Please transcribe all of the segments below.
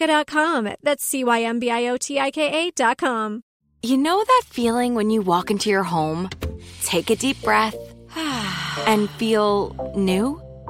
Cymbiotika.com. That's C Y M B I O T I K A.com. You know that feeling when you walk into your home, take a deep breath, and feel new?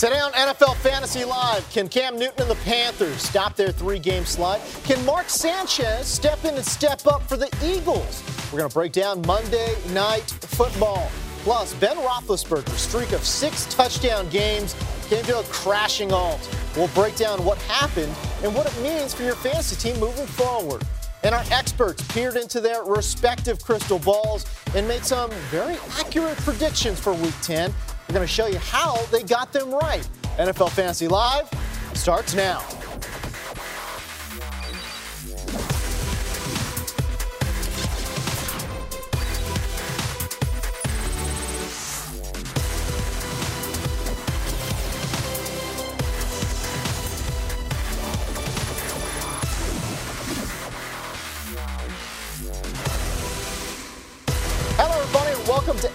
Today on NFL Fantasy Live, can Cam Newton and the Panthers stop their three game slide? Can Mark Sanchez step in and step up for the Eagles? We're going to break down Monday Night Football. Plus, Ben Roethlisberger's streak of six touchdown games came to a crashing halt. We'll break down what happened and what it means for your fantasy team moving forward. And our experts peered into their respective crystal balls and made some very accurate predictions for Week 10. We're going to show you how they got them right. NFL Fantasy Live starts now.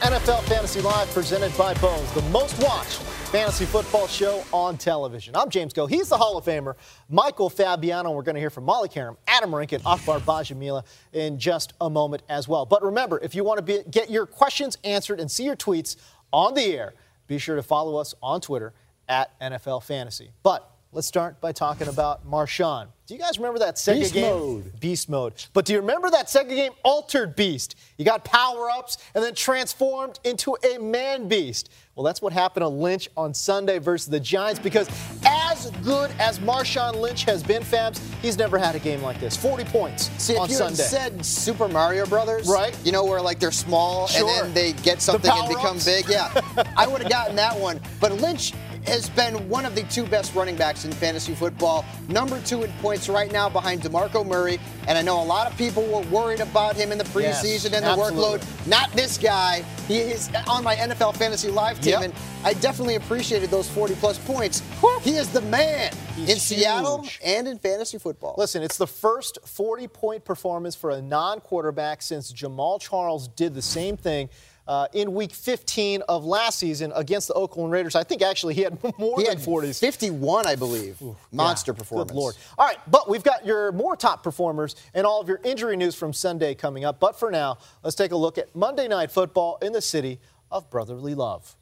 NFL Fantasy Live, presented by Bose, the most watched fantasy football show on television. I'm James Koh. He's the Hall of Famer, Michael Fabiano. We're going to hear from Molly Qerim, Adam Rank, Akbar Gbaja-Biamila in just a moment as well. But remember, if you want to be, get your questions answered and see your tweets on the air, be sure to follow us on Twitter at NFL Fantasy. But let's start by talking about Marshawn. Do you guys remember that Sega Beast game? mode. Beast mode. But do you remember that Sega game, Altered Beast? You got power ups and then transformed into a man beast. Well, that's what happened to Lynch on Sunday versus the Giants because as good as Marshawn Lynch has been, Fabs, he's never had a game like this. 40 points See, on if you Sunday. had said Super Mario Brothers, Right. You know where like they're small Sure. and then they get something and become power-ups. big. Yeah, I would have gotten that one. But Lynch has been one of the two best running backs in fantasy football. Number two in points right now behind DeMarco Murray. And I know a lot of people were worried about him in the Yes, preseason and the absolutely. workload. Not this guy. He is on my NFL fantasy live team, Yep. and I definitely appreciated those 40 plus points. He is the man He's in Seattle and in fantasy football. Listen, it's the first 40 point performance for a non quarterback since Jamaal Charles did the same thing. Uh, in week 15 of last season against the Oakland Raiders, I think actually he had more He than had 40s. 51, I believe. Monster Yeah, performance. Good lord. All right, but we've got your more top performers and all of your injury news from Sunday coming up. But for now, let's take a look at Monday Night Football in the city of brotherly love.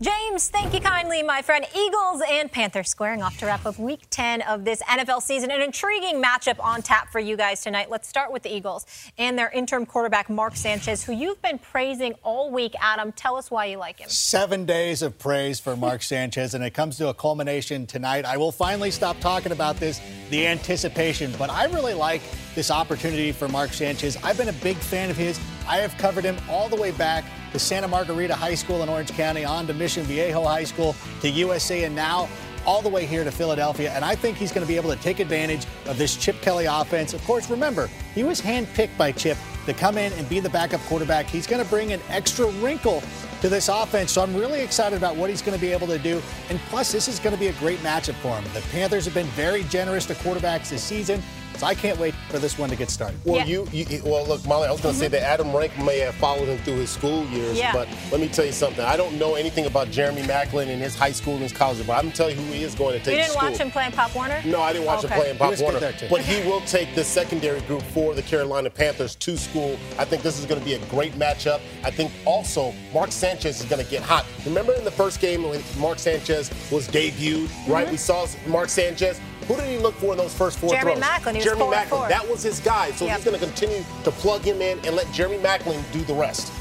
James, thank you kindly, my friend. Eagles and Panthers squaring off to wrap up week 10 of this NFL season. An intriguing matchup on tap for you guys tonight. Let's start with the Eagles and their interim quarterback, Mark Sanchez, who you've been praising all week. Adam, tell us why you like him. Seven days of praise for Mark Sanchez, and it comes to a culmination tonight. I will finally stop talking about this, the anticipation, but I really like this opportunity for Mark Sanchez. I've been a big fan of his. I have covered him all the way back to Santa Margarita High School in Orange County, on to Mission Viejo High School, to USC, and now all the way here to Philadelphia. And I think he's going to be able to take advantage of this Chip Kelly offense. Of course, remember, he was handpicked by Chip to come in and be the backup quarterback. He's going to bring an extra wrinkle to this offense. So I'm really excited about what he's going to be able to do. And plus, this is going to be a great matchup for him. The Panthers have been very generous to quarterbacks this season. So I can't wait for this one to get started. Well, Yeah. you, you, well, look, Molly, I was going to say that Adam Rank may have followed him through his school years, Yeah. but let me tell you something. I don't know anything about Jeremy Maclin and his high school and his college, but I'm going to tell you who he is going to take You didn't school. watch him playing Pop Warner? No, I didn't watch Okay. him play in Pop Warner. But he will take the secondary group for the Carolina Panthers to school. I think this is going to be a great matchup. I think also Mark Sanchez is going to get hot. Remember in the first game when Mark Sanchez was debuted, right? Mm-hmm. We saw Mark Sanchez. Who did he look for in those first four Jeremy throws? Maclin. He Jeremy four and Maclin. four. That was his guy. So Yep. he's going to continue to plug him in and let Jeremy Maclin do the rest.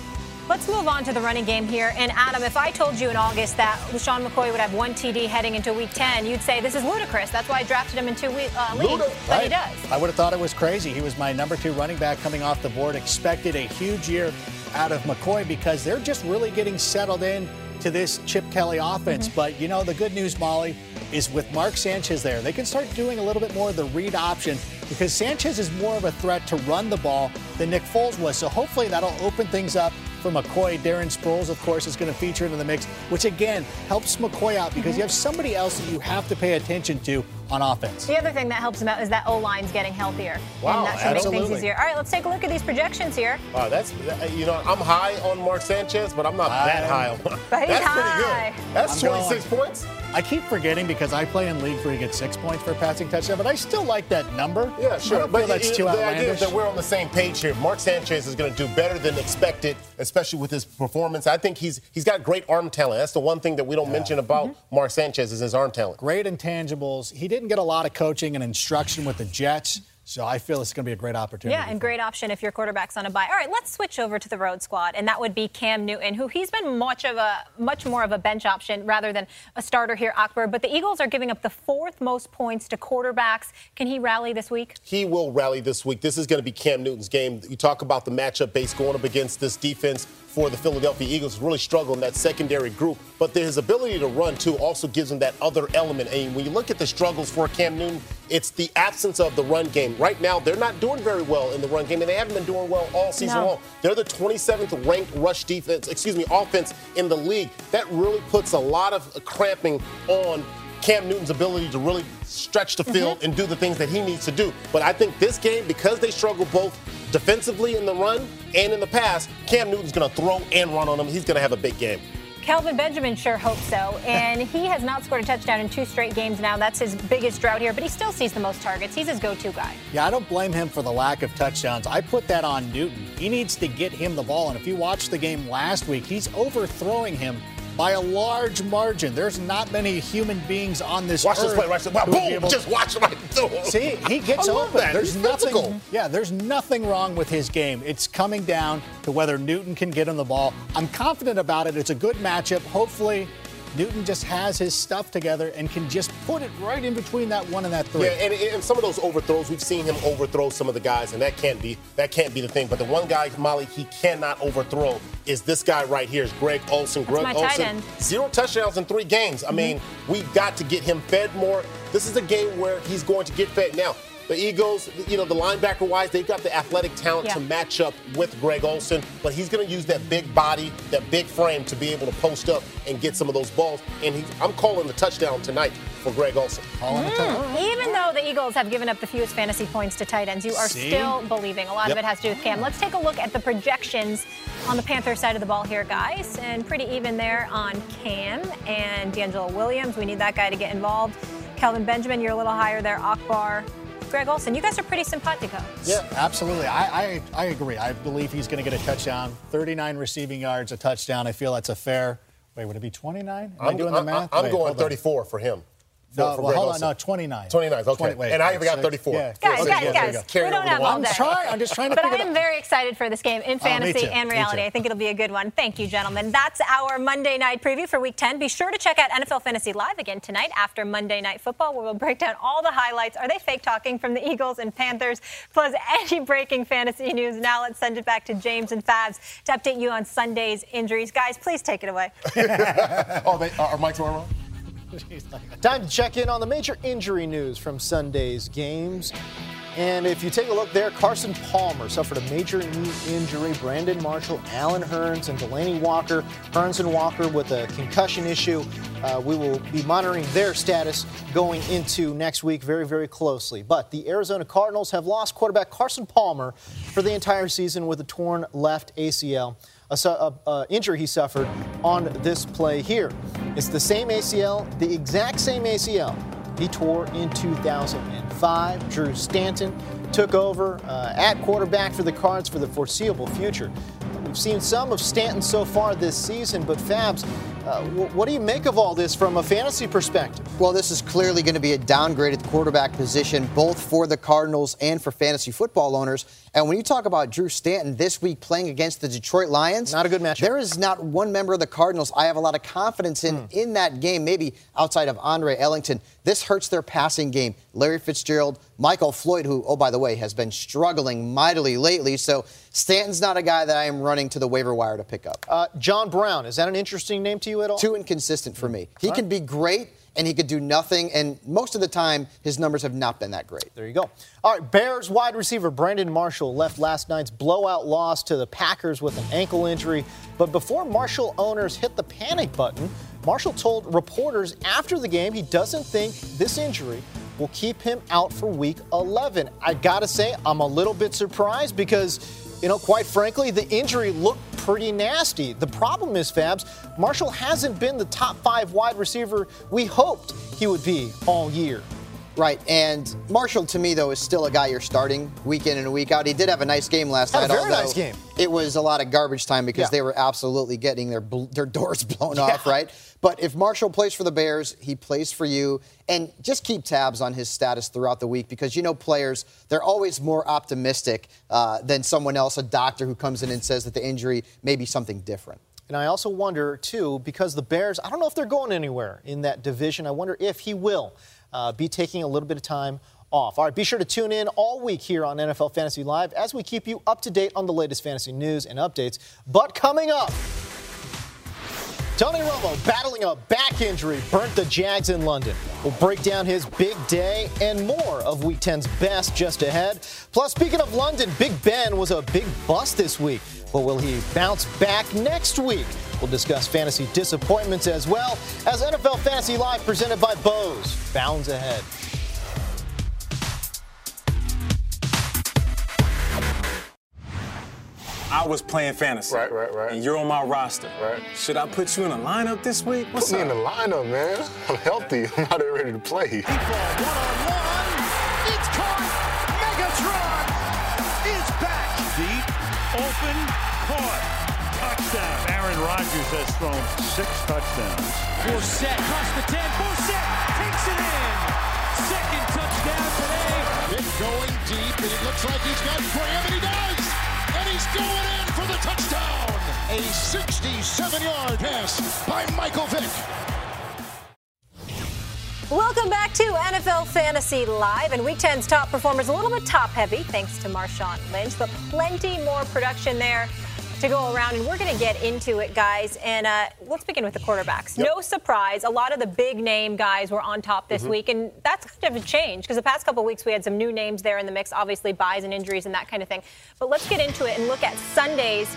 Let's move on to the running game here. And Adam, if I told you in August that LeSean McCoy would have one TD heading into week 10, you'd say this is ludicrous. That's why I drafted him in two week, uh, leagues. Luda, But he Right. does. I would have thought it was crazy. He was my number two running back coming off the board. Expected a huge year out of McCoy because they're just really getting settled in to this Chip Kelly offense. Mm-hmm. But you know, the good news, Molly, is with Mark Sanchez there, they can start doing a little bit more of the read option because Sanchez is more of a threat to run the ball than Nick Foles was. So hopefully that'll open things up for McCoy. Darren Sproles, of course, is going to feature into the mix, which again helps McCoy out because mm-hmm. you have somebody else that you have to pay attention to on offense. The other thing that helps him out is that O line's getting healthier. Wow, and that should make things easier. All right, let's take a look at these projections here. Wow, that's you know I'm high on Mark Sanchez, but I'm not that I'm- high on. But he's that's high. pretty good. That's I'm 26 going- points. I keep forgetting because I play in leagues where you get six points for a passing touchdown, but I still like that number. Yeah, sure. But that's too the idea is that we're on the same page here. Mark Sanchez is going to do better than expected, especially with his performance. I think he's he's got great arm talent. That's the one thing that we don't mention about Mm-hmm. Mark Sanchez is his arm talent. Great intangibles. He didn't get a lot of coaching and instruction with the Jets, so I feel it's going to be a great opportunity. Yeah, and great option if your quarterback's on a bye. All right, let's switch over to the road squad, and that would be Cam Newton, who he's been much of a much more of a bench option rather than a starter here, Akbar. But the Eagles are giving up the fourth most points to quarterbacks. Can he rally this week? He will rally this week. This is going to be Cam Newton's game. You talk about the matchup base going up against this defense for the Philadelphia Eagles. Really struggle in that secondary group, but his ability to run too also gives him that other element. And when you look at the struggles for Cam Newton, it's the absence of the run game. Right now, they're not doing very well in the run game, and they haven't been doing well all season No. long. They're the 27th ranked rush defense, excuse me, offense in the league. That really puts a lot of cramping on Cam Newton's ability to really stretch the field mm-hmm. and do the things that he needs to do. But I think this game, because they struggle both defensively in the run and in the pass, Cam Newton's going to throw and run on him. He's going to have a big game. Kelvin Benjamin sure hopes so. And he has not scored a touchdown in two straight games now. That's his biggest drought here, but he still sees the most targets. He's his go to guy. Yeah, I don't blame him for the lack of touchdowns. I put that on Newton. He needs to get him the ball. And if you watched the game last week, he's overthrowing him by a large margin. There's not many human beings on this Watch earth this play. Watch this. Be boom! able- Just watch him right through. See, he gets open. that. There's He's nothing. physical. Yeah, there's nothing wrong with his game. It's coming down to whether Newton can get him the ball. I'm confident about it. It's a good matchup. Hopefully, Newton just has his stuff together and can just put it right in between that one and that three. Yeah, and, and some of those overthrows, we've seen him overthrow some of the guys, and that can't be that can't be the thing. But the one guy, Molly, he cannot overthrow is this guy right here. Is Greg Olsen. Greg my tight Olsen, end. Mm-hmm. zero touchdowns in three games. I mean, we've got to get him fed more. This is a game where he's going to get fed. Now, the Eagles, you know, the linebacker wise, they've got the athletic talent Yeah. to match up with Greg Olsen, but he's going to use that big body, that big frame to be able to post up and get some of those balls. And he, I'm calling the touchdown tonight for Greg Olsen. All in the hmm. time. Even though the Eagles have given up the fewest fantasy points to tight ends, you are See? still believing. A lot of it has to do with Cam. Let's take a look at the projections on the Panthers side of the ball here, guys. And pretty even there on Cam and DeAngelo Williams. We need that guy to get involved. Kelvin Benjamin, you're a little higher there. Akbar. Greg Olsen, you guys are pretty simpatico. Yeah, absolutely. I, I, I agree. I believe he's going to get a touchdown. 39 receiving yards, a touchdown. I feel that's a fair. Wait, would it be 29? Am I doing the I'm- math? I'm Wait, going hold on. 34 for him. For, No, for well, Greg hold on. Olsen. No, 29. 29, okay. 20 wait, And I even got 34. Yeah, Guys, Okay, guys, there guys, you go. we don't have all one. day. I'm trying. I'm just trying to But I am very excited for this game in Oh, fantasy too, and reality. I think it'll be a good one. Thank you, gentlemen. That's our Monday night preview for Week 10. Be sure to check out NFL Fantasy Live again tonight after Monday Night Football, where we'll break down all the highlights. Are they fake talking from the Eagles and Panthers? Plus any breaking fantasy news. Now let's send it back to James and Fabs to update you on Sunday's injuries. Guys, please take it away. Oh, they, are Mike's on wrong? Time to check in on the major injury news from Sunday's games. And if you take a look there, Carson Palmer suffered a major knee injury. Brandon Marshall, Allen Hurns, and Delanie Walker. Hurns and Walker with a concussion issue. Uh, we will be monitoring their status going into next week very, very closely. But the Arizona Cardinals have lost quarterback Carson Palmer for the entire season with a torn left ACL. A, a, a, injury he suffered on this play here. It's the same ACL, the exact same ACL he tore in 2005. Drew Stanton took over uh, at quarterback for the Cards for the foreseeable future. We've seen some of Stanton so far this season, but Fabs, uh, what do you make of all this from a fantasy perspective? Well, this is clearly going to be a downgrade at the quarterback position, both for the Cardinals and for fantasy football owners. And when you talk about Drew Stanton this week playing against the Detroit Lions, not a good matchup. There is not one member of the Cardinals I have a lot of confidence in mm. in that game, maybe outside of Andre Ellington. This hurts their passing game. Larry Fitzgerald, Michael Floyd, who, oh, by the way, has been struggling mightily lately. So Stanton's not a guy that I am running to the waiver wire to pick up. Uh, John Brown, is that an interesting name to you at all? Too inconsistent for me. He can be great and he could do nothing. And most of the time, his numbers have not been that great. There you go. All right, Bears wide receiver Brandon Marshall left last night's blowout loss to the Packers with an ankle injury. But before Marshall owners hit the panic button, Marshall told reporters after the game he doesn't think this injury will keep him out for week 11. I gotta say, I'm a little bit surprised because you know, quite frankly, the injury looked pretty nasty. The problem is, Fabs, Marshall hasn't been the top five wide receiver we hoped he would be all year. Right, and Marshall to me though is still a guy you're starting week in and week out. He did have a nice game last Had night. A very nice game. It was a lot of garbage time because yeah. they were absolutely getting their their doors blown yeah. off. Right, but if Marshall plays for the Bears, he plays for you, and just keep tabs on his status throughout the week because you know players they're always more optimistic uh, than someone else, a doctor who comes in and says that the injury may be something different. And I also wonder, too, because the Bears, I don't know if they're going anywhere in that division. I wonder if he will uh, be taking a little bit of time off. All right, be sure to tune in all week here on NFL Fantasy Live as we keep you up to date on the latest fantasy news and updates. But coming up, Tony Romo battling a back injury burnt the Jags in London. We'll break down his big day and more of Week 10's best just ahead. Plus, speaking of London, Big Ben was a big bust this week. But will he bounce back next week? We'll discuss fantasy disappointments as well as NFL Fantasy Live presented by Bose bounds ahead. I was playing fantasy. Right, right, right. And you're on my roster. Right. Should I put you in a lineup this week? What's put up? me in the lineup, man. I'm healthy. I'm out there ready to play. Deep ball, one-on-one. It's caught. Megatron is back. Deep, open, caught touchdown. Aaron Rodgers has thrown six touchdowns. Forsett across the 10. Forsett takes it in. Second touchdown today. Vick going deep, and it looks like he's got Graham, and he does. He's going in for the touchdown. A 67-yard pass by Michael Vick. Welcome back to NFL Fantasy Live. And Week 10's top performers a little bit top heavy, thanks to Marshawn Lynch, but plenty more production there to go around, and we're going to get into it, guys. And uh, let's begin with the quarterbacks. Yep. No surprise, a lot of the big name guys were on top this mm-hmm. week, and that's kind of a change because the past couple weeks we had some new names there in the mix, obviously buys and injuries and that kind of thing. But let's get into it and look at Sunday's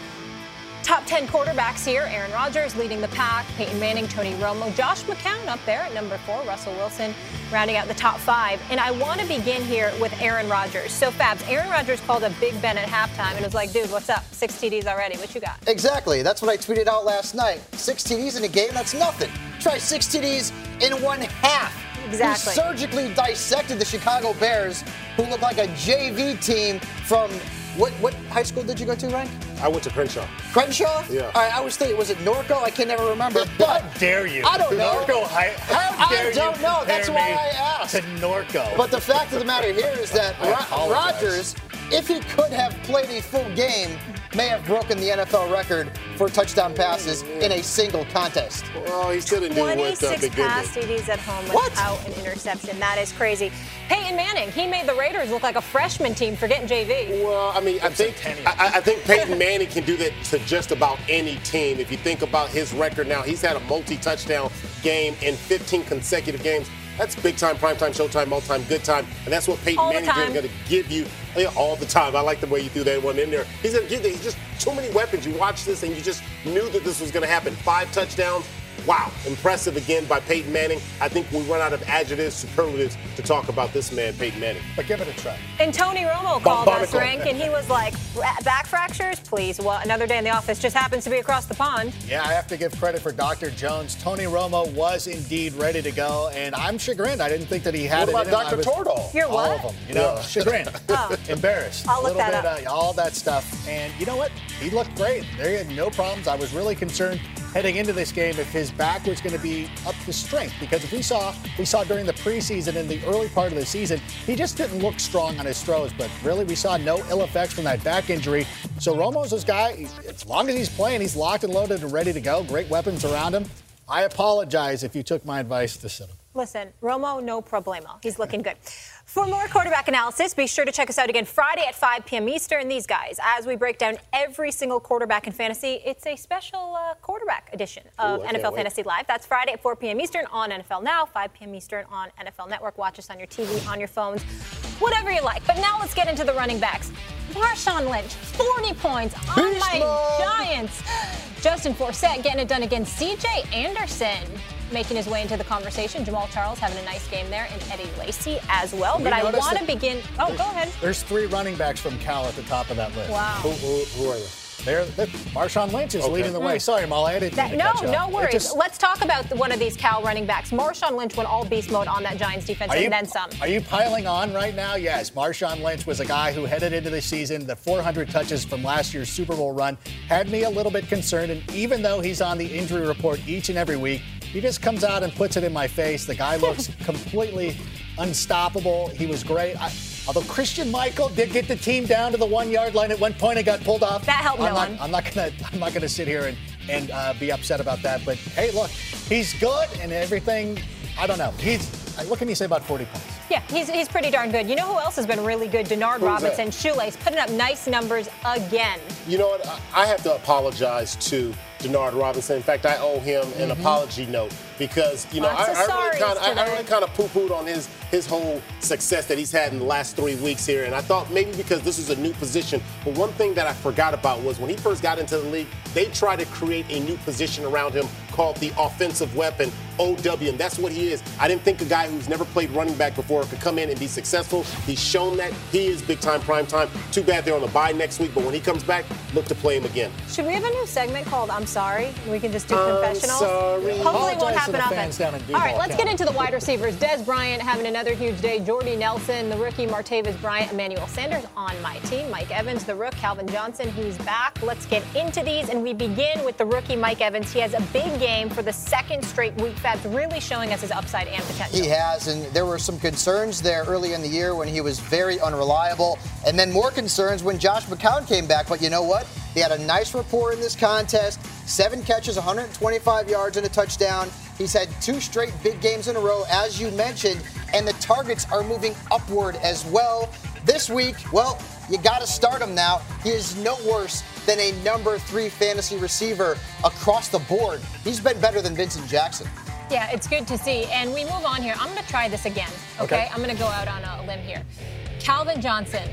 Top 10 quarterbacks here Aaron Rodgers leading the pack, Peyton Manning, Tony Romo, Josh McCown up there at number four, Russell Wilson rounding out the top five. And I want to begin here with Aaron Rodgers. So, Fabs, Aaron Rodgers called a Big Ben at halftime and was like, dude, what's up? Six TDs already. What you got? Exactly. That's what I tweeted out last night. Six TDs in a game, that's nothing. Try six TDs in one half. Exactly. He surgically dissected the Chicago Bears, who look like a JV team from what what high school did you go to, Ryan? I went to Crenshaw. Crenshaw? Yeah. All right, I was thinking, was it Norco? I can never remember. But how dare you? I don't know. Norco High. How dare I don't know. That's why I asked. To Norco. But the fact of the matter here is that Ro- Rodgers, if he could have played a full game, may have broken the NFL record for touchdown passes in a single contest. Well, he still didn't do it with uh, Big pass TDs at home what? without an interception. That is crazy. Peyton Manning, he made the Raiders look like a freshman team for getting JV. Well, I mean, I think I, I, think Peyton Manning can do that to just about any team. If you think about his record now, he's had a multi-touchdown game in 15 consecutive games That's big time, prime time, showtime, all time, good time. And that's what Peyton All the Manning's time. going to give you eh, all the time. I like the way you threw that one in there. He's going to give you just too many weapons. You watch this and you just knew that this was going to happen. Five touchdowns. Wow, impressive again by Peyton Manning. I think we run out of adjectives, superlatives to talk about this man, Peyton Manning. But give it a try. And Tony Romo called us, Bombonicle. Rank, and he was like, back fractures? Please. Well, another day in the office just happens to be across the pond. Yeah, I have to give credit for Dr. Jones. Tony Romo was indeed ready to go, and I'm chagrined. I didn't think that he had What it about in. Dr. I was- Toradol? You're all of them. You know, Yeah. chagrined, Oh. embarrassed, I'll a look little that bit, up. Uh, all that stuff. And you know what? He looked great. There he had no problems. I was really concerned heading into this game if his back was going to be up to strength because if we saw we saw during the preseason and the early part of the season, he just didn't look strong on his throws. But really, we saw no ill effects from that back injury. So Romo's this guy. As long as he's playing, he's locked and loaded and ready to go. Great weapons around him. I apologize if you took my advice to sit him. Listen, Romo, no problema He's looking good. For more quarterback analysis, be sure to check us out again Friday at 5 p.m. Eastern. These guys, as we break down every single quarterback in fantasy, it's a special uh, quarterback edition of Ooh, NFL. Fantasy Live. That's Friday at 4 p.m. Eastern on NFL Now, 5 p.m. Eastern on NFL Network. Watch us on your TV, on your phones, whatever you like. But now let's get into the running backs. Marshawn Lynch, 40 points on Beast my. Giants. Justin Forsett getting it done against C.J. Anderson. Making his way into the conversation. Jamaal Charles having a nice game there, and Eddie Lacy as well. We But I want to begin. Oh, go ahead. There's three running backs from Cal at the top of that list. Wow. Who, who, who are you? There, that- Marshawn Lynch is Okay. leading the way. Hmm. Sorry, Molly, I didn't That, mean to no, cut you no off. Worries. just- Let's talk about the- one of these Cal running backs. Marshawn Lynch went all beast mode on that Giants defense, Are and you, then some. Are you piling on right now? Yes. Marshawn Lynch was a guy who headed into the season, the 400 touches from last year's Super Bowl run, had me a little bit concerned. And even though he's on the injury report each and every week, he just comes out and puts it in my face. The guy looks completely unstoppable. He was great. I, although Christine Michael did get the team down to the one yard line at one point and got pulled off. That helped I'm no not, one. I'm not gonna. I'm not gonna sit here and and uh, be upset about that. But hey, look, he's good and everything. I don't know. He's. What can you say about 40 points? Yeah, he's, he's pretty darn good. You know who else has been really good? Denard Robinson, Shoelace, putting up nice numbers again. You know what? I have to apologize to Denard Robinson. In fact, I owe him an apology note because you know I, I really kind of I, I really kind of poo-pooed on his his whole success that he's had in the last three weeks here, and I thought maybe because this is a new position. But one thing that I forgot about was when he first got into the league, they tried to create a new position around him called the offensive weapon. OW, and that's what he is. I didn't think a guy who's never played running back before could come in and be successful. He's shown that he is big time, prime time. Too bad they're on the bye next week, but when he comes back, look to play him again. Should we have a new segment called I'm Sorry? We can just do I'm confessionals. sorry. Hopefully it won't happen often. fans down in All right, let's get into the wide receivers. Dez Bryant having another huge day. Jordy Nelson, the rookie, Martavis Bryant, Emmanuel Sanders on my team. Mike Evans, the rook, Calvin Johnson, he's back. Let's get into these, and we begin with the rookie, Mike Evans. He has a big game for the second straight week. That's really showing us his upside and potential. He has, and there were some concerns there early in the year when he was very unreliable, and then more concerns when Josh McCown came back. But you know what? He had a nice rapport in this contest seven catches, 125 yards, and a touchdown. He's had two straight big games in a row, as you mentioned, and the targets are moving upward as well. This week, well, you got to start him now. He is no worse than a number three fantasy receiver across the board. He's been better than Vincent Jackson. Yeah, it's good to see. And we move on here. I'm going to try this again, okay? Okay. I'm going to go out on a limb here. Calvin Johnson.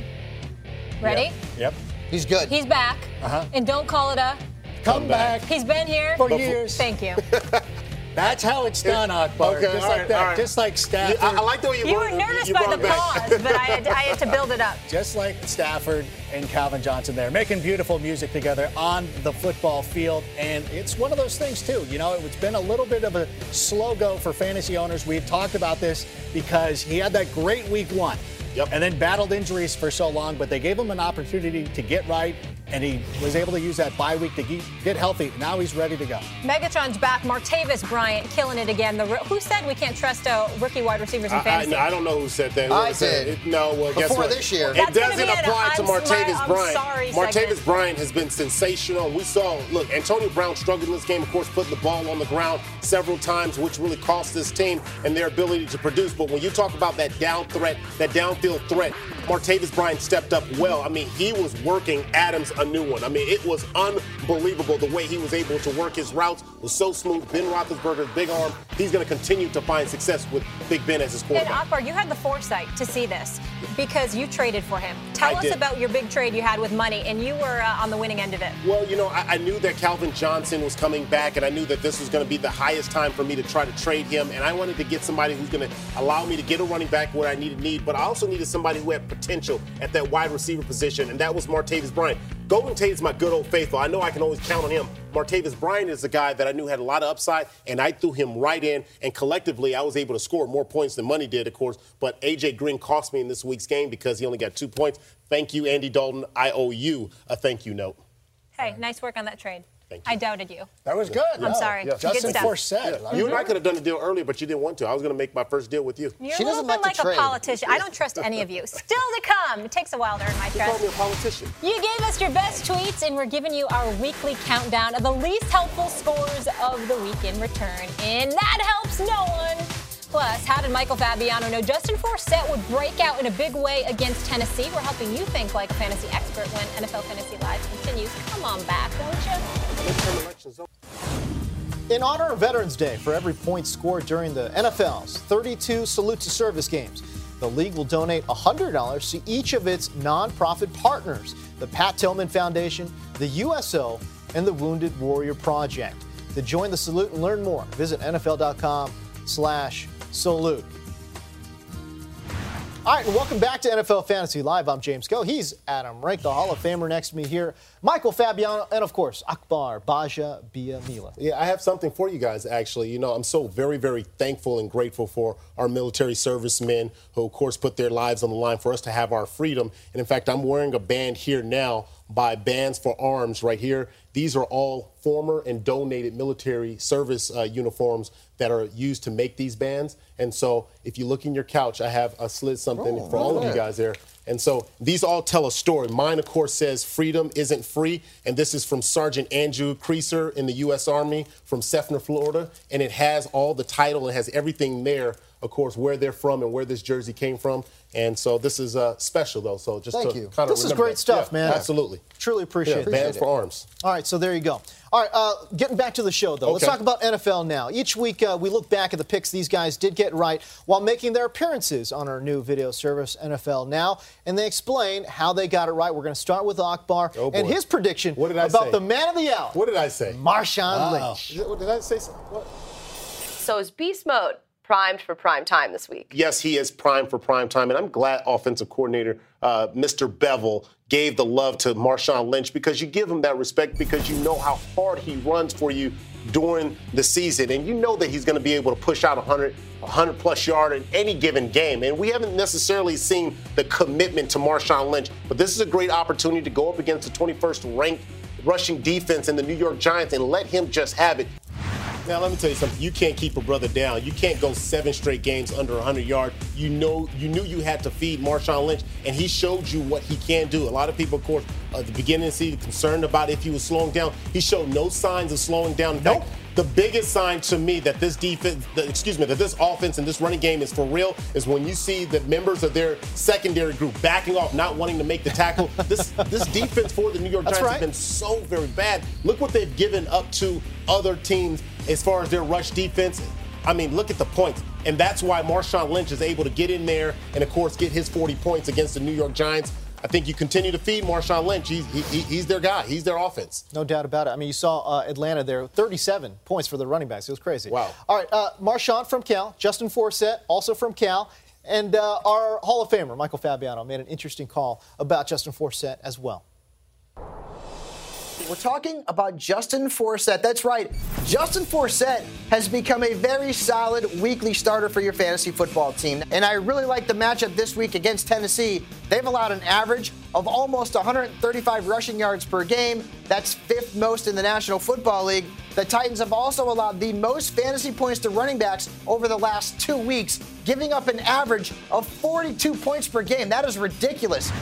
Ready? Yep. He's good. He's back. Uh-huh. And don't call it a. Come back. He's been here For years. Thank you. That's how it's done, Akbar. Okay, just like right, that. all right. Just like Stafford. I, I like the way you, You brought- were nervous you by the it back. pause, but I had, I had to build it up. just like Stafford and Calvin Johnson there, making beautiful music together on the football field. And it's one of those things, too. You know, it's been a little bit of a slow go for fantasy owners. We've talked about this because he had that great week one. Yep. And then battled injuries for so long, but they gave him an opportunity to get right, and he was able to use that bye week to get healthy. Now he's ready to go. Megatron's back. Martavis Bryant killing it again. The who said we can't trust uh, rookie wide receivers in I, I, fantasy? no, I don't know who said that. I said it? No, well, guess Before what? this year. It That's doesn't be an apply to I'm smart- Martavis I'm Bryant. sorry Martavis segment. Bryant has been sensational. We saw, look, Antonio Brown struggled in this game, of course, putting the ball on the ground several times, which really cost this team and their ability to produce. But when you talk about that down threat, that downfield threat, Martavis Bryant stepped up well. I mean, he was working Adams a new one. I mean, it was unbelievable the way he was able to work his routes was so smooth. Ben Roethlisberger's big arm. He's going to continue to find success with Big Ben as his And quarterback. Akbar, you had the foresight to see this because you traded for him. Tell I us did. about your big trade you had with money, and you were uh, on the winning end of it. Well, you know, I, I knew that Calvin Johnson was coming back, and I knew that this was going to be the highest time for me to try to trade him. And I wanted to get somebody who's going to allow me to get a running back where I needed need, but I also needed somebody who had potential at that wide receiver position, and that was Martavis Bryant. Golden Tate is my good old faithful. I know I can always count on him. Martavis Bryant is a guy that I knew had a lot of upside, and I threw him right in. And collectively, I was able to score more points than Money did, of course. But AJ Green cost me in this week's game because he only got two points. Thank you, Andy Dalton. I owe you a thank you note. Hey, nice work on that trade. Thank I doubted you. That was good. I'm sorry. Yeah. Good Justin stuff. Forsett. Yeah. You and I could have done a deal earlier, but you didn't want to. I was going to make my first deal with you. You're She a little doesn't bit like to like a trade. politician. I don't trust any of you. Still to come. It takes a while to earn my trust. You called me a politician. You gave us your best tweets, and we're giving you our weekly countdown of the least helpful scores of the week in return. And that helps no one. Plus, how did Michael Fabiano know Justin Forsett would break out in a big way against Tennessee? We're helping you think like a fantasy expert when NFL Fantasy Live continues. Come on back, won't you? Midterm. In honor of Veterans Day, for every point scored during the NFL's 32 Salute to Service games, the league will donate $100 to each of its nonprofit partners the Pat Tillman Foundation, the USO, and the Wounded Warrior Project. To join the salute and learn more, visit NFL.com slash salute. All right, and welcome back to NFL Fantasy Live. I'm James Koh. He's Adam Rank, the Hall of Famer next to me here. Michael Fabiano, and of course, Akbar Baja Biamila. Yeah, I have something for you guys, actually. You know, I'm so very, very thankful and grateful for our military servicemen who, of course, put their lives on the line for us to have our freedom. And in fact, I'm wearing a band here now by Bands for Arms right here. These are all former and donated military service uh, uniforms that are used to make these bands. And so if you look in your couch, I have I slid something for all of you guys there. And so these all tell a story. Mine, of course, says freedom isn't free. And this is from Sergeant Andrew Creaser in the U.S. Army from Seffner, Florida. And it has all the title and has everything there, of course, where they're from and where this jersey came from. And so this is uh, special, though. So just Thank to you. kind of This is great that. stuff, Yeah, man. Absolutely. Truly appreciate Yeah, it. Bands for Arms. All right, so there you go. All right, uh, getting back to the show, though. Let's talk about NFL now. Each week, uh, we look back at the picks these guys did get right while making their appearances on our new video service, NFL Now, and they explain how they got it right. We're going to start with Akbar Oh, and his prediction What did I about say? the man of the hour, What did I say? Marshawn Lynch. Is it- what Did I say something? What? So is Beast Mode primed for prime time this week? yes, he is primed for prime time, and I'm glad offensive coordinator uh, Mr. Bevell gave the love to Marshawn Lynch because you give him that respect because you know how hard he runs for you during the season, and you know that he's going to be able to push out 100, 100 plus yard in any given game. And we haven't necessarily seen the commitment to Marshawn Lynch, but this is a great opportunity to go up against the 21st ranked rushing defense in the New York Giants and let him just have it. Now let me tell you something. You can't keep a brother down. You can't go seven straight games under 100 yards. You know, you knew you had to feed Marshawn Lynch, and he showed you what he can do. A lot of people, of course, at the beginning of the season, concerned about if he was slowing down. He showed no signs of slowing down. In fact, the biggest sign to me that this defense, the, excuse me, that this offense and this running game is for real is when you see the members of their secondary group backing off, not wanting to make the tackle. this this defense for the New York That's Giants right. has been so very bad. Look what they've given up to other teams as far as their rush defense. I mean, look at the points. And that's why Marshawn Lynch is able to get in there and, of course, get his 40 points against the New York Giants. I think you continue to feed Marshawn Lynch. He's, he, he- he's their guy. He's their offense. No doubt about it. I mean, you saw uh, Atlanta there, 37 points for the running backs. It was crazy. Wow. All right, uh, Marshawn from Cal, Justin Forsett, also from Cal, and uh, our Hall of Famer, Michael Fabiano, made an interesting call about Justin Forsett as well. We're talking about Justin Forsett. That's right. Justin Forsett has become a very solid weekly starter for your fantasy football team. And I really like the matchup this week against Tennessee. They've allowed an average of almost 135 rushing yards per game. That's fifth most in the National Football League. The Titans have also allowed the most fantasy points to running backs over the last two weeks, giving up an average of 42 points per game. That is ridiculous.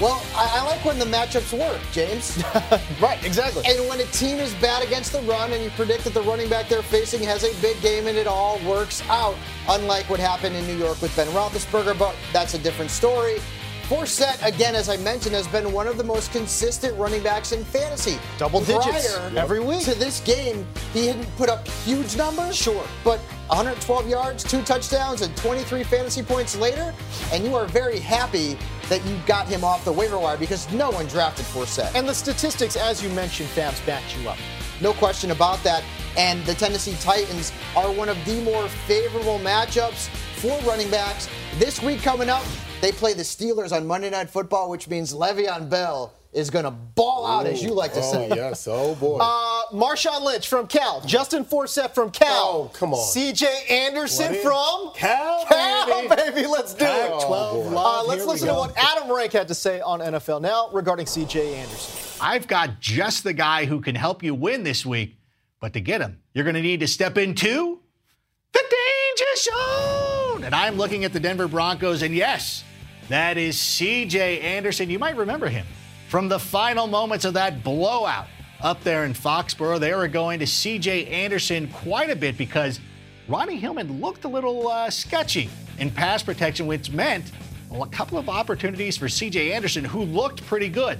Well, I, I like when the matchups work, James. right, exactly. And when a team is bad against the run and you predict that the running back they're facing has a big game and it all works out, unlike what happened in New York with Ben Roethlisberger, but that's a different story. Forsett, again, as I mentioned, has been one of the most consistent running backs in fantasy. Double digits Prior every week. To this game, he hadn't put up huge numbers. Sure. But 112 yards, two touchdowns, and 23 fantasy points later, and you are very happy that you got him off the waiver wire because no one drafted Forsett. And the statistics, as you mentioned, Fabs backed you up. No question about that. And the Tennessee Titans are one of the more favorable matchups for running backs. This week coming up, they play the Steelers on Monday Night Football, which means Le'Veon Bell is going to ball out, as you like to oh, say. Oh, yes. Oh, boy. Uh, Marshawn Lynch from Cal, Justin Forsett from Cal. Oh, come on. CJ Anderson What? from Cal, Cal, baby. baby. Let's do it. Pac-12 Uh, let's Here we listen to what Adam Rank had to say on NFL Now regarding CJ Anderson. I've got just the guy who can help you win this week. But to get him, you're going to need to step into the danger zone. And I'm looking at the Denver Broncos, and yes, that is CJ Anderson. You might remember him from the final moments of that blowout up there in Foxborough. They were going to CJ Anderson quite a bit because Ronnie Hillman looked a little uh, sketchy in pass protection, which meant well, a couple of opportunities for CJ Anderson, who looked pretty good.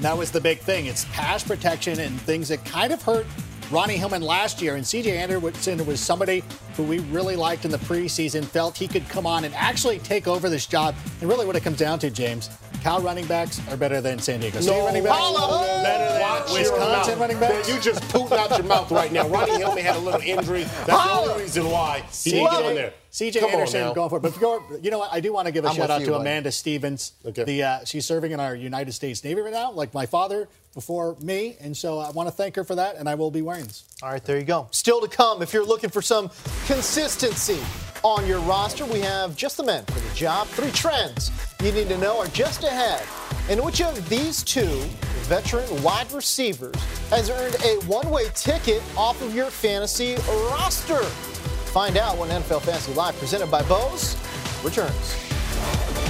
That was the big thing. It's pass protection and things that kind of hurt Ronnie Hillman last year. And CJ Anderson was somebody who we really liked in the preseason, felt he could come on and actually take over this job. And really, what it comes down to, James, Cal running backs are better than San Diego State No, running backs. Holla. Better than Watch Wisconsin running backs. You just pooting out your mouth right now. Ronnie Hillman had a little injury. That's the only reason why he didn't get on there. CJ Come on Anderson going for it. But before, you know what? I do want to give a I'm shout out you, to buddy. Amanda Stevens. Okay. The uh, she's serving in our United States Navy right now, like my father before me, and so I want to thank her for that. And I will be wearing this. All right, there you go. Still to come, if you're looking for some consistency on your roster, we have just the men for the job. Three trends you need to know are just ahead. And which of these two veteran wide receivers has earned a one way ticket off of your fantasy roster? Find out when NFL Fantasy Live, presented by Bose, returns.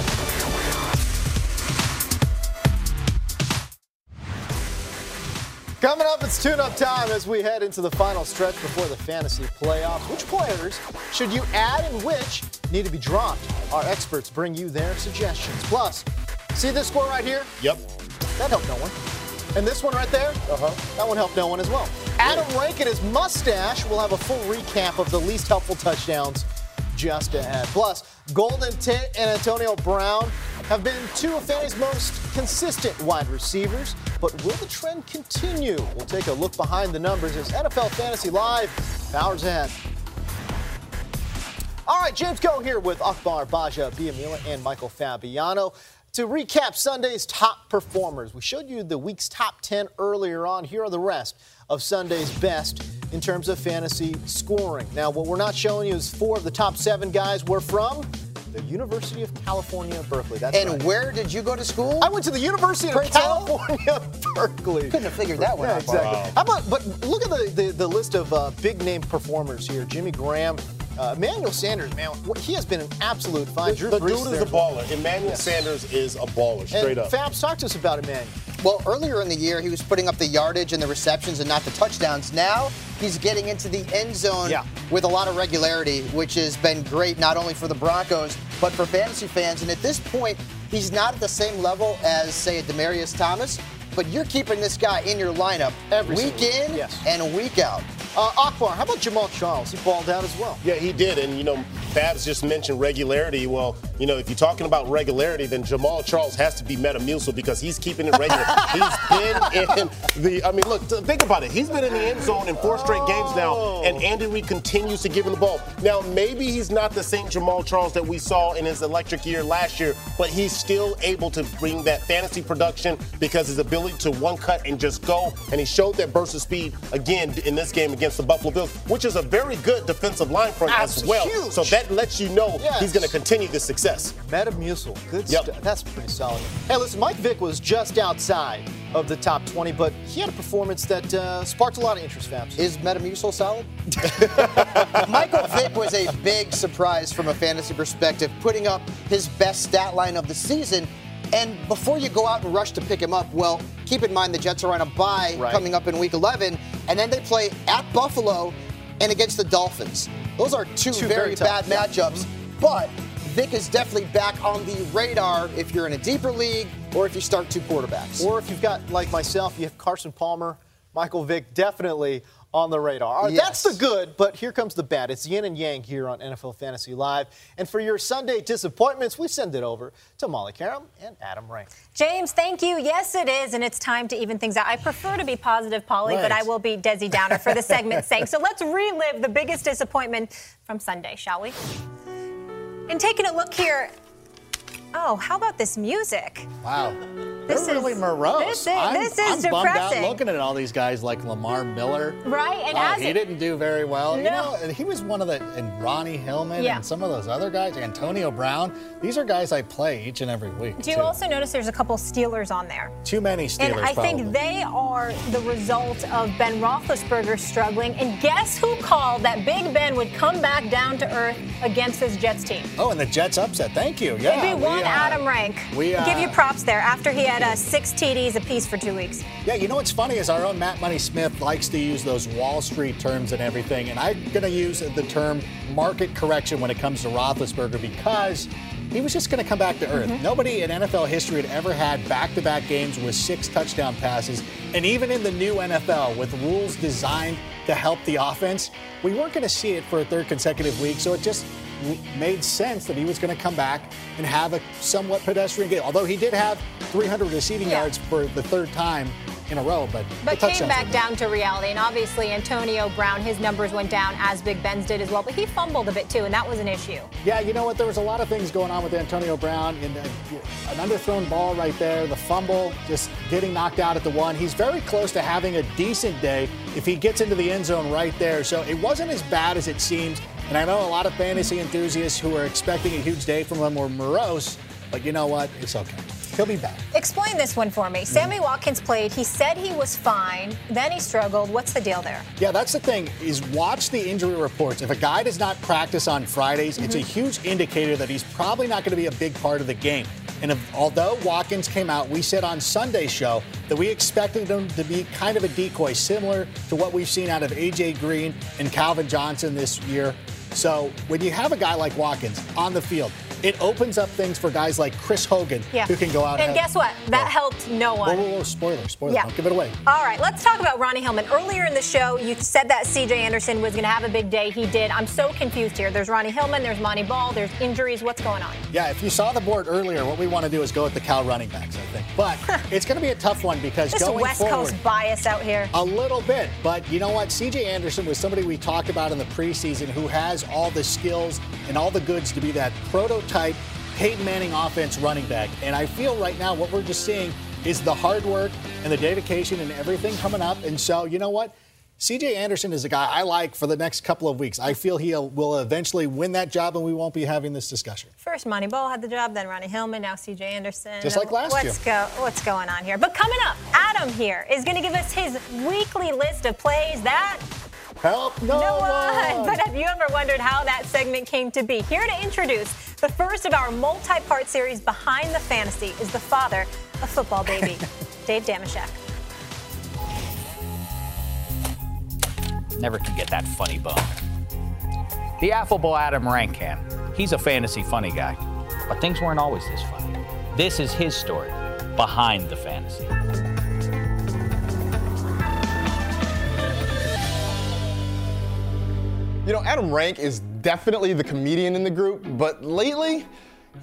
Coming up, it's tune-up time as we head into the final stretch before the fantasy playoffs. Which players should you add and which need to be dropped? Our experts bring you their suggestions. Plus, see this score right here? Yep. That helped no one. And this one right there? Uh-huh. That one helped no one as well. Adam Rank and his mustache will have a full recap of the least helpful touchdowns just ahead. Plus, Golden Tate and Antonio Brown have been two of Fanny's most consistent wide receivers, but will the trend continue? We'll take a look behind the numbers as NFL Fantasy Live powers ahead. All right, James Koh here with Akbar Gbaja-Biamila and Michael Fabiano. To recap Sunday's top performers, we showed you the week's top 10 earlier on. Here are the rest of Sunday's best in terms of fantasy scoring. Now, what we're not showing you is four of the top seven guys were from the University of California, Berkeley. That's and right. where did you go to school? I went to the University of Prince Hill? California, Berkeley. Couldn't have figured that one Yeah, out. exactly. How about, but look at the, the, the list of uh, big name performers here. Jimmy Graham, uh, Emmanuel Sanders, man, he has been an absolute find. Drew The dude is a baller. Emmanuel Yes. Sanders is a baller, straight and up. Fabs, talk to us about Emmanuel. Well, earlier in the year, he was putting up the yardage and the receptions and not the touchdowns. Now he's getting into the end zone Yeah. with a lot of regularity, which has been great not only for the Broncos, but for fantasy fans. And at this point, he's not at the same level as, say, a Demaryius Thomas, but you're keeping this guy in your lineup Every week week, in yes. and week out. Uh, Akbar, how about Jamaal Charles? He balled out as well. Yeah, he did. And, you know, Babs just mentioned regularity. Well, you know, if you're talking about regularity, then Jamaal Charles has to be Metamucil because he's keeping it regular. he's been in the, I mean, look, think about it. He's been in the end zone in four straight games now, and Andy Reid continues to give him the ball. Now, maybe he's not the same Jamaal Charles that we saw in his electric year last year, but he's still able to bring that fantasy production because his ability to one cut and just go, and he showed that burst of speed again in this game against the Buffalo Bills, which is a very good defensive line front as well. huge. So that lets you know Yes. he's going to continue this success. Metamucil, good Yep. stuff. That's pretty solid. Hey, listen, Mike Vick was just outside of the top 20, but he had a performance that uh, sparked a lot of interest, Fabs. Is Metamucil solid? Michael Vick was a big surprise from a fantasy perspective, putting up his best stat line of the season. And before you go out and rush to pick him up, well, keep in mind the Jets are on a bye Right. coming up in week 11, and then they play at Buffalo and against the Dolphins. Those are two, Two very, very bad matchups, but Vick is definitely back on the radar if you're in a deeper league or if you start two quarterbacks. Or if you've got, like myself, you have Carson Palmer, Michael Vick, definitely on the radar. All right, Yes. That's the good, but here comes the bad. It's yin and yang here on NFL Fantasy Live. And for your Sunday disappointments, we send it over to Molly Qerim and Adam Rank. James, thank you. Yes, it is, and it's time to even things out. I prefer to be positive, Polly, but I will be Desi Downer for the segment's sake. So let's relive the biggest disappointment from Sunday, shall we? And taking a look here. Oh, how about this music? Wow. This They're really is- morose. this is- I'm, this is I'm bummed out looking at all these guys like Lamar Miller. Right, and as he it- didn't do very well. You No. know, he was one of the and Ronnie Hillman Yeah. and some of those other guys, Antonio Brown. These are guys I play each and every week. Do you too. also notice there's a couple Steelers on there? Too many Steelers. And I probably. think they are the result of Ben Roethlisberger struggling. And guess who called that Big Ben would come back down to earth against this Jets team? Oh, and the Jets upset. Thank you. Yeah. Maybe we, one uh, Adam Rank. we, uh, Give you props there after he had uh, six TDs apiece for two weeks. Yeah, you know what's funny is our own Matt Money Smith likes to use those Wall Street terms and everything, and I'm going to use the term market correction when it comes to Roethlisberger because he was just going to come back to earth. Nobody in NFL history had ever had back-to-back games with six touchdown passes, and even in the new NFL with rules designed to help the offense, we weren't going to see it for a third consecutive week. So it just made sense that he was going to come back and have a somewhat pedestrian game. Although he did have 300 receiving Yeah. yards for the third time in a row, but But the came back down to reality. And obviously, Antonio Brown, his numbers went down as Big Ben's did as well. But he fumbled a bit too, and that was an issue. Yeah, you know what? There was a lot of things going on with Antonio Brown. And uh, an underthrown ball right there, the fumble, just getting knocked out at the one. He's very close to having a decent day if he gets into the end zone right there. So it wasn't as bad as it seems. And I know a lot of fantasy enthusiasts who are expecting a huge day from him were morose. But you know what? It's okay. He'll be back. Explain this one for me. Sammy mm-hmm. Watkins played. He said he was fine. Then he struggled. What's the deal there? Yeah, that's the thing is watch the injury reports. If a guy does not practice on Fridays, it's a mm-hmm. huge indicator that he's probably not going to be a big part of the game. And if, although Watkins came out, we said on Sunday's show that we expected him to be kind of a decoy, similar to what we've seen out of AJ Green and Calvin Johnson this year. So when you have a guy like Watkins on the field, it opens up things for guys like Chris Hogan Yeah. who can go out And have- guess what? That Oh. helped no Whoa, one. whoa, whoa, spoiler, spoiler. Yeah. Don't give it away. All right, let's talk about Ronnie Hillman. Earlier in the show, you said that CJ Anderson was going to have a big day. He did. I'm so confused here. There's Ronnie Hillman, there's Montee Ball, there's injuries. What's going on? Yeah, if you saw the board earlier, what we want to do is go with the Cal running backs, I think. But it's going to be a tough one because This going West forward, Coast bias out here. a little bit. But you know what? CJ Anderson was somebody we talked about in the preseason who has all the skills and all the goods to be that prototype Peyton Manning offense running back. And I feel right now what we're just seeing is the hard work and the dedication and everything coming up. And so, you know what? CJ Anderson is a guy I like for the next couple of weeks. I feel he will eventually win that job and we won't be having this discussion. First, Montee Ball had the job, then Ronnie Hillman, now CJ Anderson. Just like last what's Go, what's going on here? But coming up, Adam here is going to give us his weekly list of plays that Help no, no one. one. But have you ever wondered how that segment came to be? Here to introduce the first of our multi-part series Behind the Fantasy is the father of football baby, Dave Dameshek. Never can get that funny bone. The affable Adam Rankin. He's a fantasy funny guy. But things weren't always this funny. This is his story behind the fantasy. You know, Adam Rank is definitely the comedian in the group, but lately,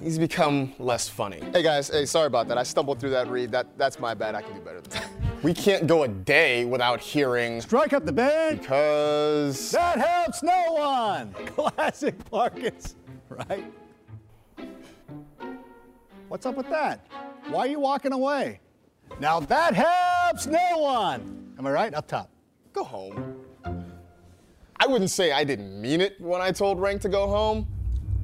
he's become less funny. Hey guys, hey, sorry about that. I stumbled through that read. That that's my bad. I can do better than that. We can't go a day without hearing Strike up the band. because That helps no one. Classic Marcus, right? What's up with that? Why are you walking away? Now that helps no one. Am I right? Up top. go home. I wouldn't say I didn't mean it when I told Rank to go home.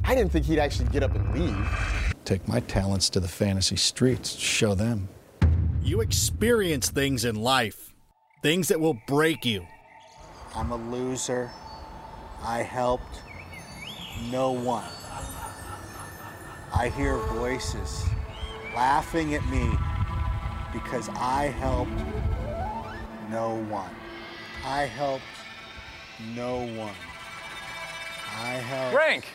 I didn't think he'd actually get up and leave. Take my talents to the fantasy streets, show them. You experience things in life, things that will break you. I'm a loser. I helped no one. I hear voices laughing at me because I helped no one. I helped no one. I helped Rank,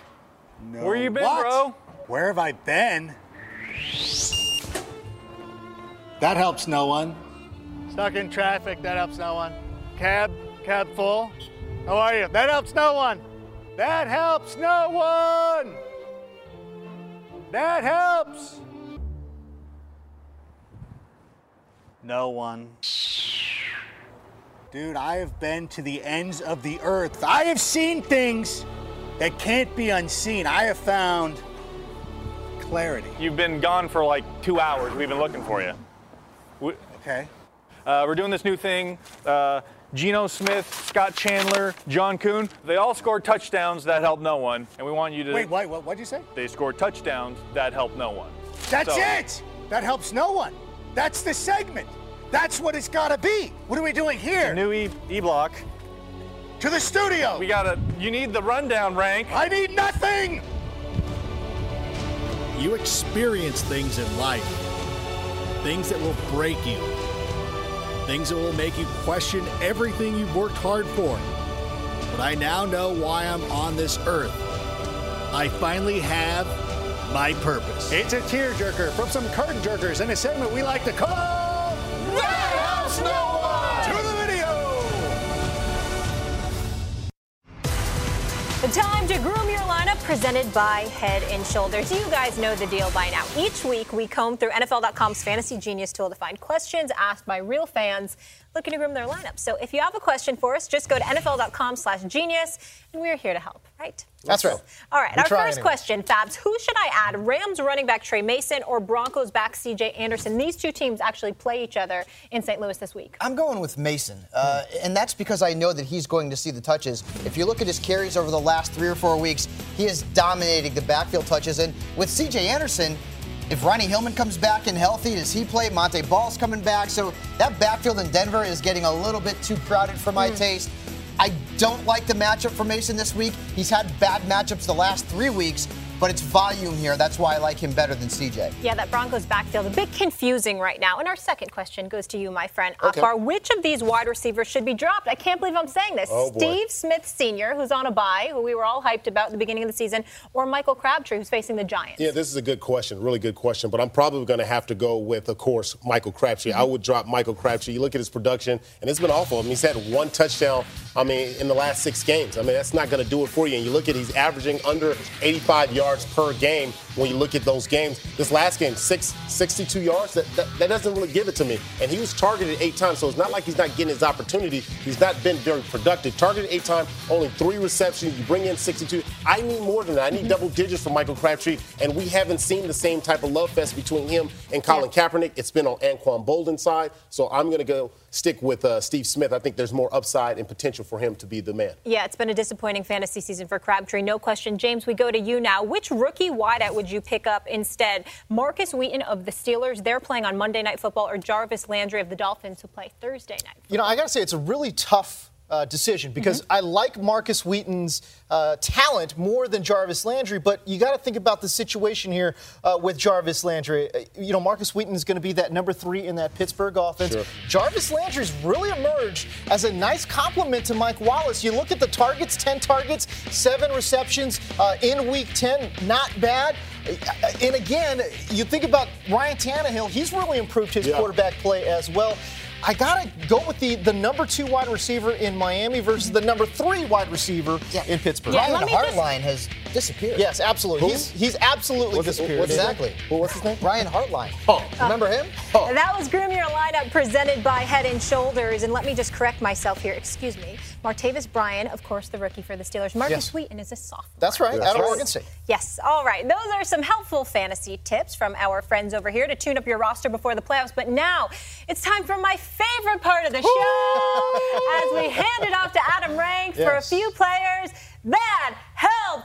no where you been, What? bro? Where have I been? That helps no one. Stuck in traffic, that helps no one. Cab, cab full. How are you? That helps no one. That helps no one. That helps. No one. Dude, I have been to the ends of the earth. I have seen things that can't be unseen. I have found clarity. You've been gone for like two hours. We've been looking for you. We, okay. Uh, we're doing this new thing. Uh, Geno Smith, Scott Chandler, John Kuhn, they all scored touchdowns that helped no one. And we want you to. Wait, what, what, what'd you say? They scored touchdowns that helped no one. That's So- it! That helps no one. That's the segment. That's what it's gotta be. What are we doing here? New e, e block. To the studio. We gotta. You need the rundown rank. I need nothing. You experience things in life, things that will break you, things that will make you question everything you've worked hard for. But I now know why I'm on this earth. I finally have my purpose. It's a tearjerker from some curtain jerkers in a segment we like to call. The time to groom your lineup presented by Head and Shoulders. You guys know the deal by now. Each week we comb through NFL.com's Fantasy Genius tool to find questions asked by real fans looking to groom their lineup. So if you have a question for us, just go to NFL.com slash genius and we're here to help, right? That's right. All right, We our first anyway. question, Fabs. Who should I add? Rams running back Tre Mason or Broncos back CJ Anderson? These two teams actually play each other in St. Louis this week. I'm going with Mason, uh, and that's because I know that he's going to see the touches. If you look at his carries over the last three or four weeks, he is dominating the backfield touches. And with C.J. Anderson, if Ronnie Hillman comes back and healthy, does he play? Montee Ball's coming back, so that backfield in Denver is getting a little bit too crowded for my hmm. taste. I don't like the matchup for Mason this week. He's had bad matchups the last three weeks, but it's volume here. That's why I like him better than CJ. Yeah, that Broncos backfield is a bit confusing right now. And our second question goes to you, my friend Okay. Akbar. Which of these wide receivers should be dropped? I can't believe I'm saying this. Oh, boy. Steve Smith Sr., who's on a bye, who we were all hyped about at the beginning of the season, or Michael Crabtree, who's facing the Giants. Yeah, this is a good question, really good question. But I'm probably going to have to go with, of course, Michael Crabtree. I would drop Michael Crabtree. You look at his production, and it's been awful. I mean, he's had one touchdown. I mean, in the last six games. I mean, that's not going to do it for you. And you look at he's averaging under 85 yards per game. When you look at those games, this last game, six, 62 yards. That, that that doesn't really give it to me. And he was targeted eight times, so it's not like he's not getting his opportunity. He's not been very productive. Targeted eight times, only three receptions. You bring in 62. I need more than that. I need mm-hmm. double digits from Michael Crabtree, and we haven't seen the same type of love fest between him and Colin Kaepernick. It's been on Anquan Boldin's side, so I'm going to go stick with uh, Steve Smith. I think there's more upside and potential for him to be the man. Yeah, it's been a disappointing fantasy season for Crabtree, no question. James, we go to you now. Which rookie wideout would you pick up instead? Markus Wheaton of the Steelers, they're playing on Monday Night Football, or Jarvis Landry of the Dolphins, who play Thursday night? You know, I got to say, it's a really tough uh, decision because I like Markus Wheaton's uh, talent more than Jarvis Landry, but you got to think about the situation here uh, with Jarvis Landry. Uh, You know, Marcus Wheaton is going to be that number three in that Pittsburgh offense. Sure. Jarvis Landry's really emerged as a nice complement to Mike Wallace. You look at the targets 10 targets, seven receptions uh, in week 10, not bad. Uh, And again, you think about Ryan Tannehill, he's really improved his Yeah. quarterback play as well. I gotta go with the, the number two wide receiver in Miami versus the number three wide receiver in Pittsburgh. Yeah, oh, Ryan me just- Hartline has disappeared. Yes, absolutely. Who? He's he's absolutely What's disappeared. what's exactly. Well, what's his name? Ryan Hartline. Oh. Remember him? Oh. That was Groom Your Lineup presented by Head and Shoulders. And let me just correct myself here. Excuse me. Martavis Bryant, of course, the rookie for the Steelers. Markus Yes. Wheaton is a sophomore. That's right. That's out of right. Oregon State. Yes. All right. Those are some helpful fantasy tips from our friends over here to tune up your roster before the playoffs. But now it's time for my favorite part of the show as we hand it off to Adam Rank for a few players that helped no one.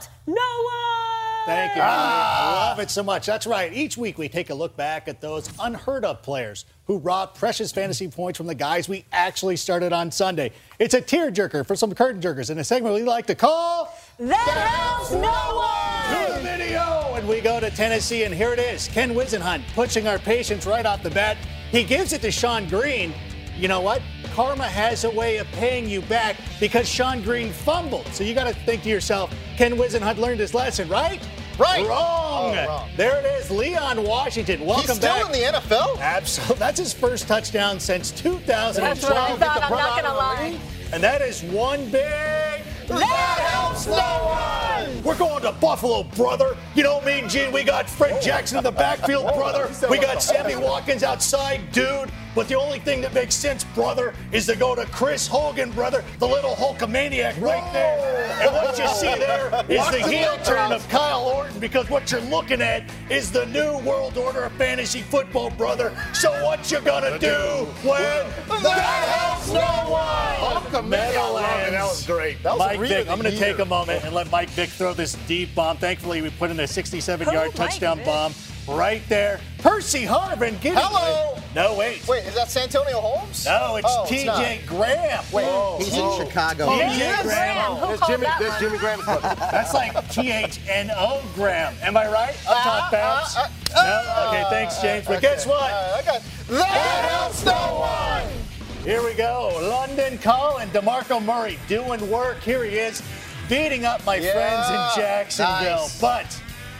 Thank you. I ah! love it so much. That's right. Each week we take a look back at those unheard of players who robbed precious fantasy points from the guys we actually started on Sunday. It's a tearjerker for some curtain jerkers in a segment we like to call That helps no one. To the Video. And we go to Tennessee, and here it is. Ken Whisenhunt pushing our patience right off the bat. He gives it to Shonn Greene. You know what? Karma has a way of paying you back because Shonn Greene fumbled. So you got to think to yourself, Ken Whisenhunt learned his lesson, right? Right. Wrong. Oh, wrong. There it is. Leon Washington. Welcome He's still back. in the NFL? Absolutely. That's his first touchdown since 2012. That's what I thought. I'm not going to lie. And that is one big. That helps no one. We're going to Buffalo, brother. You know what I mean, Gene? We got Fred oh. Jackson in the backfield, oh, brother. We got Sammy Watkins outside, dude. But the only thing that makes sense, brother, is to go to Chris Hogan, brother, the little Hulkamaniac right there. And what you see there is the heel turn of Kyle Orton because what you're looking at is the new world order of fantasy football, brother. So what you gonna do when that helps no one? Meadowlands. That was great. That was Mike read Vick, I'm going to take a moment and let Mike Vick throw this deep bomb. Thankfully, we put in a 67 yard Who, Mike touchdown Vick? bomb right there. Percy Harvin, get Hello. it. No, wait. Wait, is that Santonio Holmes? No, it's Oh, TJ not. Graham. Wait, He's in Chicago. Oh, he TJ is? Graham. Who called that one? Jimmy Graham's brother. That's like T H N O Graham. Am I right? Up top Uh, bounce. uh, no? Okay, thanks, James. But guess what? Uh, okay. That helps no one. Here we go. London Colin, DeMarco Murray doing work. Here he is, beating up my Yeah. friends in Jacksonville. Nice. But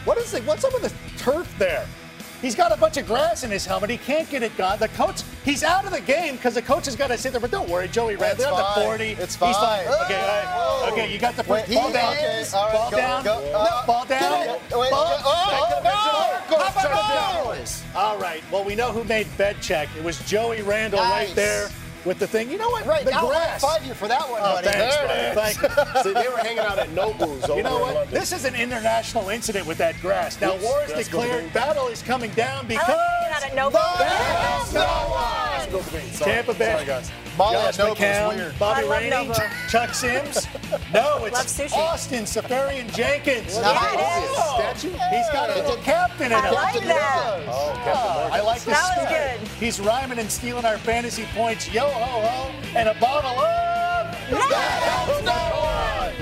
what is it? What's up with the turf there? He's got a bunch of grass in his helmet. He can't get it gone. The coach, he's out of the game because the coach has got to sit there. But don't worry, Joey ran It's there at the fine. 40. It's He's fine. Okay, right. Okay, you got the first ball down. right, ball go, down. go. Uh, ball down. Wait, ball. get- oh, Go, no. go, go, Papa All right. Well, we know who made bed check. It was Joey Randle Nice. right there with the thing. You know what? Right, the I'll grass. five you for that one, Oh, buddy. thanks, There buddy. it is. Thank you. See, they were hanging out at Nobu's over You know what? London. This is an international incident with that grass. Now, war is declared. Battle is coming down because like that at Noble. Helps no one. Let's go Green. Sorry. Tampa Bay. Sorry, guys. Molly Josh at Noble is McCown. Bobby I Rainey, Noble. Chuck Sims. No, it's. Austin Seferian Jenkins. Nice. Yeah, it is. Statue? He's got a little captain in I like that. Oh, Captain I like this. That was good. He's rhyming and stealing our fantasy points. Yo ho ho, and a bottle of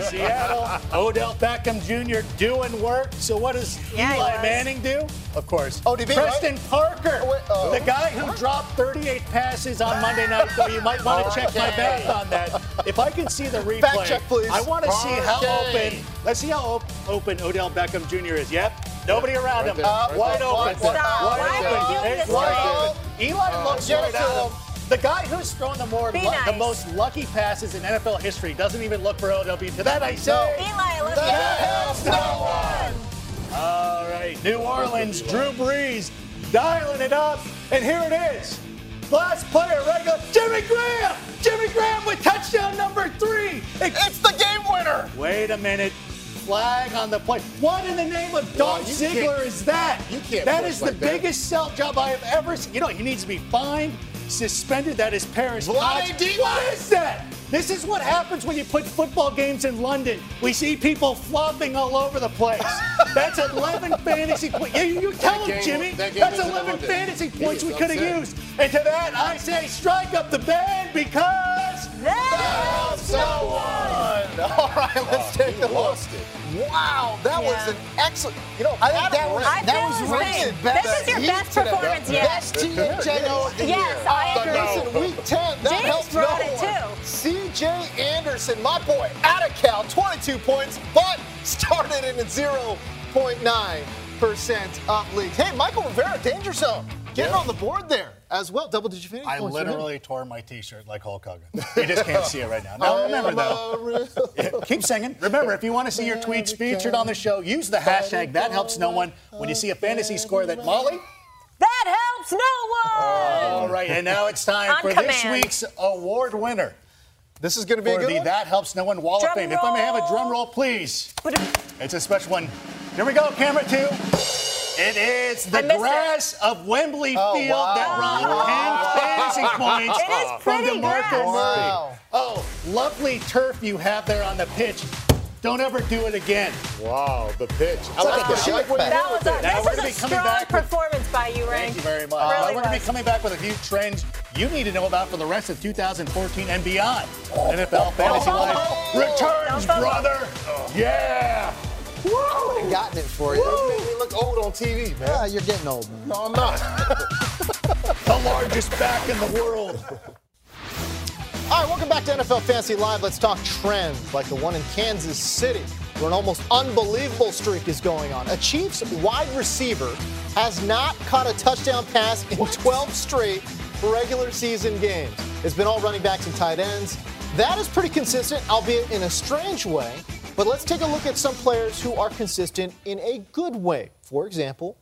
Seattle, Odell Beckham Jr. doing work. So what does Yeah, Eli. Manning do? Of course, oh, ODB, Preston Parker, Oh, wait, oh. the guy who dropped 38 passes on Monday night. Though you might want to check my Okay. math on that. If I can see the replay, Fact check, please. I want to see how open. Let's see how op- open Odell Beckham Jr. is. Yep. Nobody around him. there, right wide there, open. right there. Stop. Wide open. you doing There's this wide open. Eli looks Get right at to him. Him. The guy who's thrown the more Be lu- the most lucky passes in NFL history doesn't even look for OW. To that I say, Eli, I love That you. helps no one. all right, New Orleans, Drew Brees dialing it up, and here it is. Last player regular, Jimmy Graham. Jimmy Graham with touchdown number three. It's the game winner. Wait a minute. Flag on the play. What in the name of Well, Dolph you Ziggler is that? you can't That push is the like that. biggest sell job I have ever seen. You know, he needs to be fined, suspended. That is his parents'. What is that? This is what happens when you put football games in London. We see people flopping all over the place. That's 11 fantasy points. You, you tell That him, game- Jimmy. that That's 11 fantasy points we could have used. And to that, I say strike up the band because Helps no one. All right, let's oh, take a look. Wow, that was an excellent. You know, I think that was I that was best This is your best performance yet. Best THNO of the Yes, year. I agree. listen, week 10, that James helps brought no it, one. too. CJ Anderson, my boy, out of Cal, 22 points, but started in a 0.9% up league. Hey, Mychal Rivera, danger zone, getting Yeah. on the board there as well. Double digit fantasy I points for him. literally tore my T-shirt like Hulk Hogan. You just can't see it right now. Now oh, remember though, keep singing. Remember, if you want to see your tweets featured on the show, use the hashtag That Helps No One when you see a fantasy score that Molly. That helps no one. All right, and now it's time On for this week's award winner This is going to be a for good the one. That Helps No One Wall Drum of Fame. If I may have a drum roll, please. It's a special one. Here we go, camera two. It is the I missed it. grass of Wembley Oh, Field wow. that brought Wow. 10 fantasy points It is from pretty DeMarco grass. Murray. Wow. Oh, lovely turf you have there on the pitch. Don't ever do it again. Wow, the pitch. I It's like like the a shape. shake. That was a, Now we're this gonna is a strong back with- performance by you, Ray. Thank you very much. Really we're going to be coming back with a few trends you need to know about for the rest of 2014 and beyond. NFL Fantasy Live returns, Don't fumble. brother. Yeah. I've gotten it for you. Those make me look old on TV, man. Ah, you're getting old, man. No, I'm not. The largest back in the world. All right, welcome back to NFL Fantasy Live. Let's talk trends like the one in Kansas City. where an almost unbelievable streak is going on. A Chiefs wide receiver has not caught a touchdown pass in 12 straight regular season games. It's been all running backs and tight ends. That is pretty consistent, albeit in a strange way. But let's take a look at some players who are consistent in a good way. For example,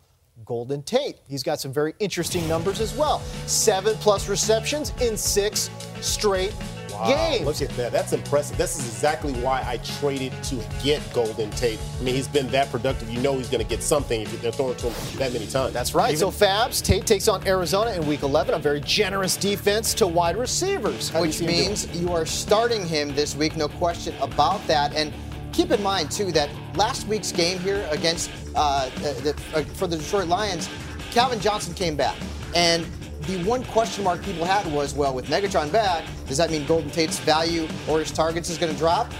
Golden Tate. He's got some very interesting numbers as well. Seven plus receptions in six straight Wow, games. Look at that. That's impressive. This is exactly why I traded to get Golden Tate. I mean, he's been that productive. You know he's going to get something if they're throwing to him that many times. That's right. so Fabs, Tate takes on Arizona in Week 11. A very generous defense to wide receivers. How do you which see him doing? means you are starting him this week, no question about that. And keep in mind too that last week's game here against uh, the, uh, for the Detroit Lions, Calvin Johnson came back, and the one question mark people had was, well, with Megatron back, does that mean Golden Tate's value or his targets is going to drop?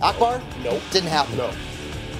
Akbar? Nope. Didn't happen. No.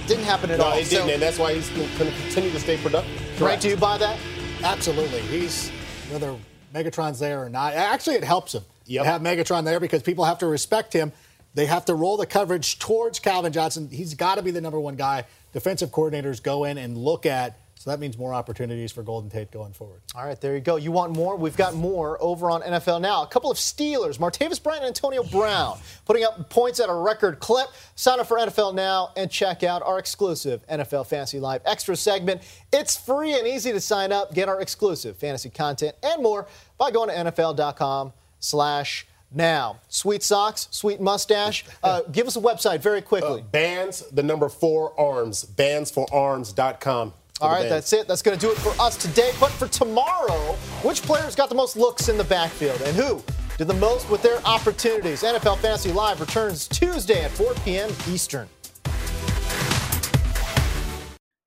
Didn't happen at no, all. No, it didn't, So- and that's why he's going to continue to stay productive. Right? Do you buy that? Absolutely. He's whether Megatron's there or not. Actually, it helps him Yep. to have Megatron there because people have to respect him. They have to roll the coverage towards Calvin Johnson. He's got to be the number one guy. Defensive coordinators go in and look at. So that means more opportunities for Golden Tate going forward. All right, there you go. You want more? We've got more over on NFL Now. A couple of Steelers, Martavis Bryant and Antonio Brown, putting up points at a record clip. Sign up for NFL Now and check out our exclusive NFL Fantasy Live extra segment. It's free and easy to sign up. Get our exclusive fantasy content and more by going to NFL.com slash now. Sweet socks, sweet mustache. Uh, give us a website very quickly. Bands, the number four arms, bandsforarms.com. All right, that's it. That's going to do it for us today. But for tomorrow, which players got the most looks in the backfield and who did the most with their opportunities? NFL Fantasy Live returns Tuesday at 4 p.m. Eastern.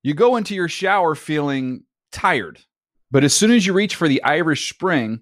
You go into your shower feeling tired, but as soon as you reach for the Irish Spring,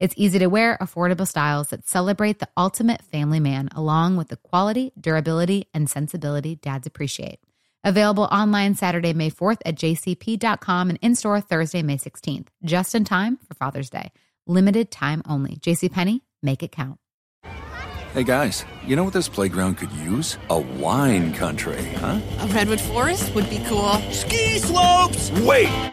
It's easy to wear, affordable styles that celebrate the ultimate family man, along with the quality, durability, and sensibility dads appreciate. Available online Saturday, May 4th at jcp.com and in store Thursday, May 16th, just in time for Father's Day. Limited time only. JCPenney, make it count. Hey guys, you know what this playground could use? A wine country, huh? A redwood forest would be cool. Ski slopes! Wait!